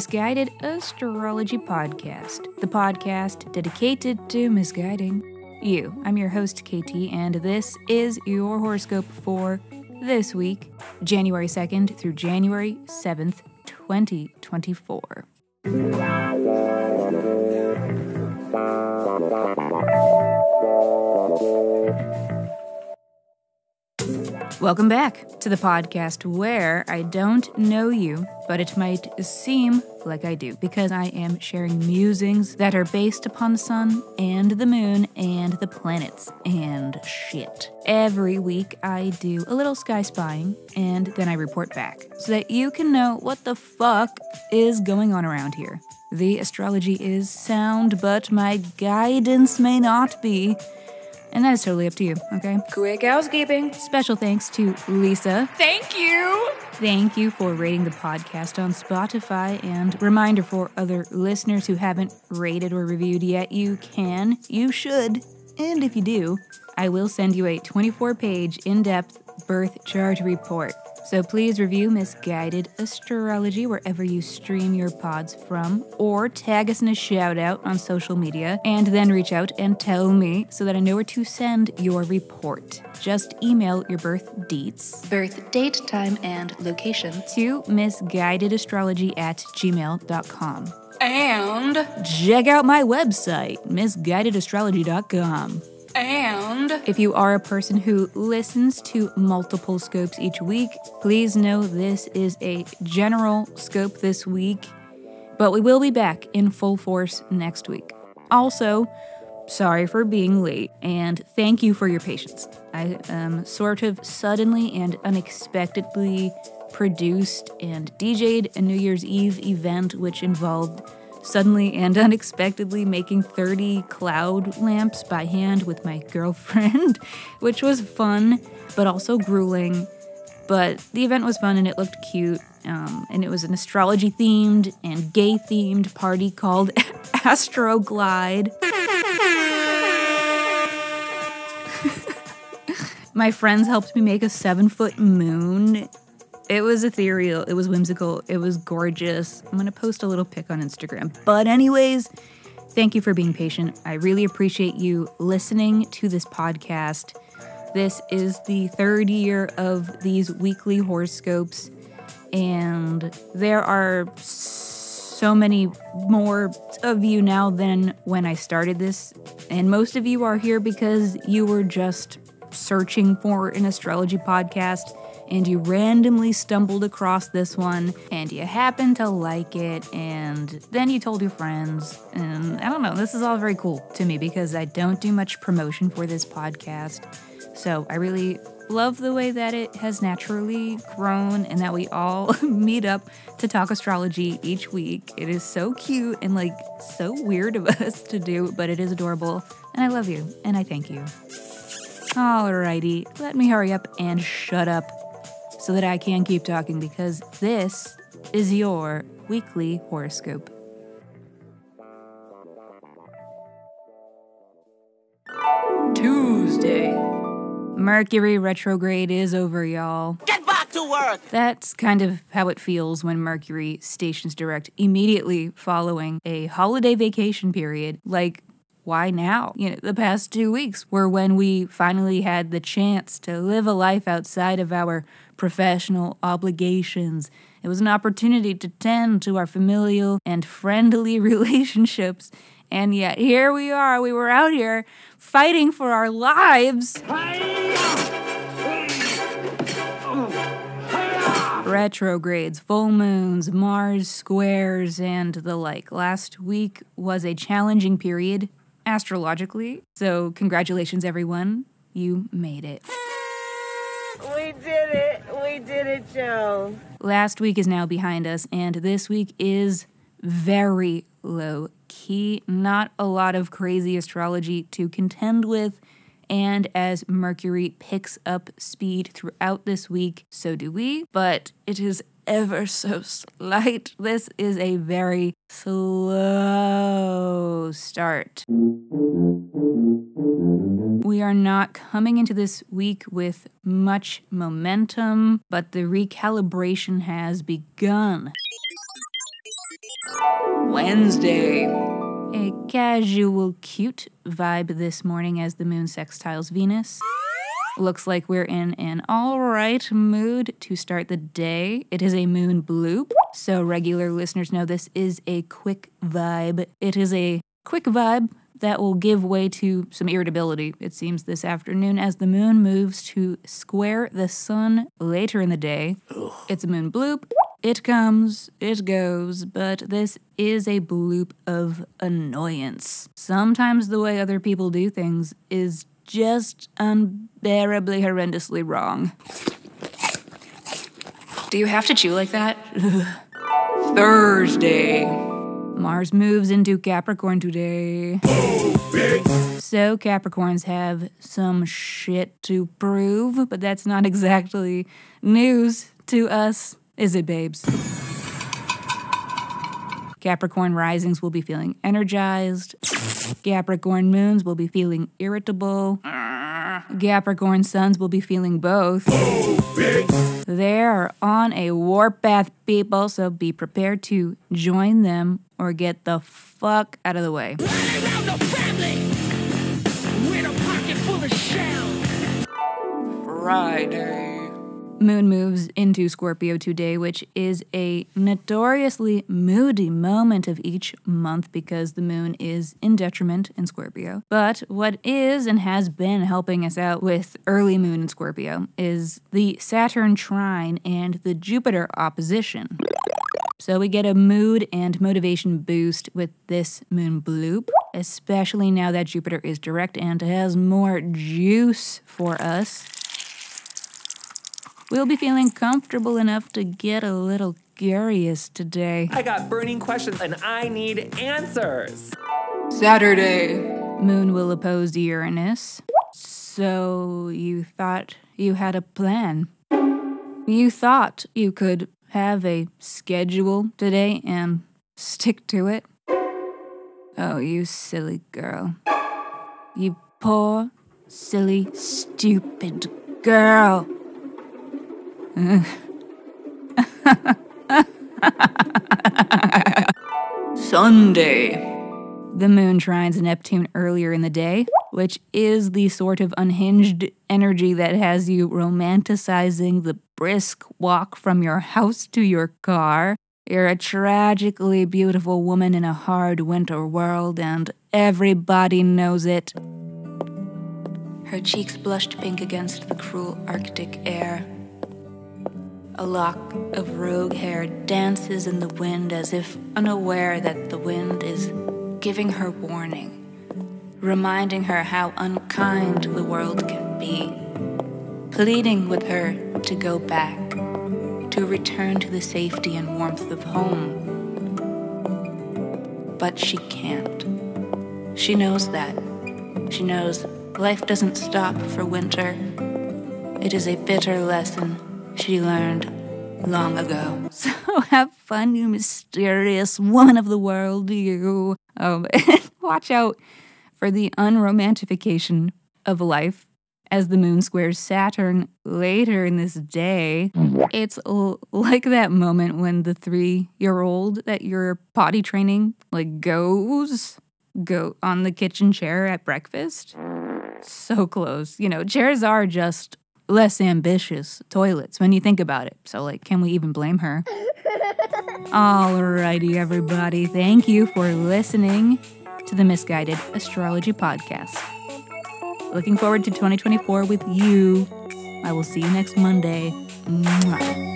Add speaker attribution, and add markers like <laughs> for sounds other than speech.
Speaker 1: Misguided Astrology Podcast, the podcast dedicated to misguiding you. I'm your host, KT, and this is your horoscope for this week, January 2nd through January 7th, 2024. Welcome back to the podcast where I don't know you, but it might seem like I do because I am sharing musings that are based upon the sun and the moon and the planets and shit. Every week I do a little sky spying and then I report back so that you can know what the fuck is going on around here. The astrology is sound, but my guidance may not be. And that is totally up to you, okay?
Speaker 2: Quick housekeeping.
Speaker 1: Special thanks to Lisa.
Speaker 2: Thank you.
Speaker 1: Thank you for rating the podcast on Spotify. And reminder for other listeners who haven't rated or reviewed yet, you can, you should, and if you do, I will send you a 24 page in depth birth chart report. So please review Misguided Astrology wherever you stream your pods from, or tag us in a shout out on social media, and then reach out and tell me so that I know where to send your report. Just email your birth deets, birth date, time, and location to misguidedastrology at gmail.com.
Speaker 2: And
Speaker 1: Check out my website, misguidedastrology.com.
Speaker 2: and
Speaker 1: If you are a person who listens to multiple scopes each week, please know this is a general scope this week, but we will be back in full force next week. Also, sorry for being late and thank you for your patience. I um, sort of suddenly and unexpectedly produced and DJ'd a New Year's Eve event which involved suddenly and <laughs> unexpectedly making 30 cloud lamps by hand with my <laughs> girlfriend, which was fun but also grueling. But the event was fun and it looked cute. Um, and it was an astrology themed and gay themed party called <laughs> Astroglide. My friends helped me make a seven foot moon. It was ethereal, it was whimsical, it was gorgeous. I'm gonna post a little pic on Instagram. But, anyways, thank you for being patient. I really appreciate you listening to this podcast. This is the third year of these weekly horoscopes, and there are so many more of you now than when I started this. And most of you are here because you were just searching for an astrology podcast and you randomly stumbled across this one and you happened to like it and then you told your friends and I don't know this is all very cool to me because I don't do much promotion for this podcast. So I really love the way that it has naturally grown and that we all <laughs> meet up to talk astrology each week. It is so cute and like so weird of <laughs> us to do but it is adorable and I love you and I thank you. Alrighty, let me hurry up and shut up so that I can keep talking because this is your weekly horoscope. Tuesday. Mercury retrograde is over, y'all.
Speaker 3: Get back to work!
Speaker 1: That's kind of how it feels when Mercury stations direct immediately following a holiday vacation period. Like, why now? You know, the past two weeks were when we finally had the chance to live a life outside of our professional obligations. It was an opportunity to tend to our familial and friendly <laughs> relationships. And yet, here we are. We were out here fighting for our lives. Retrogrades, full moons, Mars squares, and the like. Last week was a challenging period astrologically. So, congratulations, everyone. You made it.
Speaker 3: We did it! We did it, Joe.
Speaker 1: Last week is now behind us, and this week is very low key. Not a lot of crazy astrology to contend with. And as Mercury picks up speed throughout this week, so do we. But it is ever so slight. This is a very slow start. We are not coming into this week with much momentum, but the recalibration has begun. Wednesday. A casual, cute vibe this morning as the moon sextiles Venus. Looks like we're in an alright mood to start the day. It is a moon bloop, so regular listeners know this is a quick vibe. It is a quick vibe that will give way to some irritability, it seems, this afternoon as the moon moves to square the sun later in the day. It's a moon bloop. It comes, it goes, but this is a bloop of annoyance. Sometimes the way other people do things is just unbearably horrendously wrong.
Speaker 2: Do you have to chew like that? <laughs>
Speaker 1: Thursday. Mars moves into Capricorn today. So Capricorns have some shit to prove, but that's not exactly news to us, is it, babes? Capricorn risings will be feeling energized. Capricorn moons will be feeling irritable. Capricorn suns will be feeling both. They're on a warpath, people, so be prepared to join them or get the fuck out of the way. Friday. Moon moves into Scorpio today, which is a notoriously moody moment of each month because the moon is in detriment in Scorpio. But what is and has been helping us out with early moon in Scorpio is the Saturn trine and the Jupiter opposition. So we get a mood and motivation boost with this moon bloop, especially now that Jupiter is direct and has more juice for us. We'll be feeling comfortable enough to get a little curious today.
Speaker 4: I got burning questions and I need answers.
Speaker 1: Saturday. Moon will oppose Uranus. So you thought you had a plan. You thought you could have a schedule today and stick to it. Oh, you silly girl. You poor, silly, stupid girl. Sunday. The moon trines Neptune earlier in the day, which is the sort of unhinged energy that has you romanticizing the brisk walk from your house to your car. You're a tragically beautiful woman in a hard winter world, and everybody knows it. Her cheeks blushed pink against the cruel Arctic air. A lock of rogue hair dances in the wind as if unaware that the wind is giving her warning, reminding her how unkind the world can be, pleading with her to go back, to return to the safety and warmth of home. But she can't. She knows that. She knows life doesn't stop for winter. It is a bitter lesson she learned long ago. <laughs> So have fun, you mysterious woman of the world, you. Um, <laughs> watch out for the unromantification of life as the moon squares Saturn later in this day. It's l- like that moment when the three year old that you're potty training like goes go on the kitchen chair at breakfast. So close. You know, chairs are just less ambitious toilets when you think about it. So, like, can we even blame her? <laughs> Alrighty, everybody. Thank you for listening to the Misguided Astrology Podcast. Looking forward to 2024 with you. I will see you next Monday. Mwah.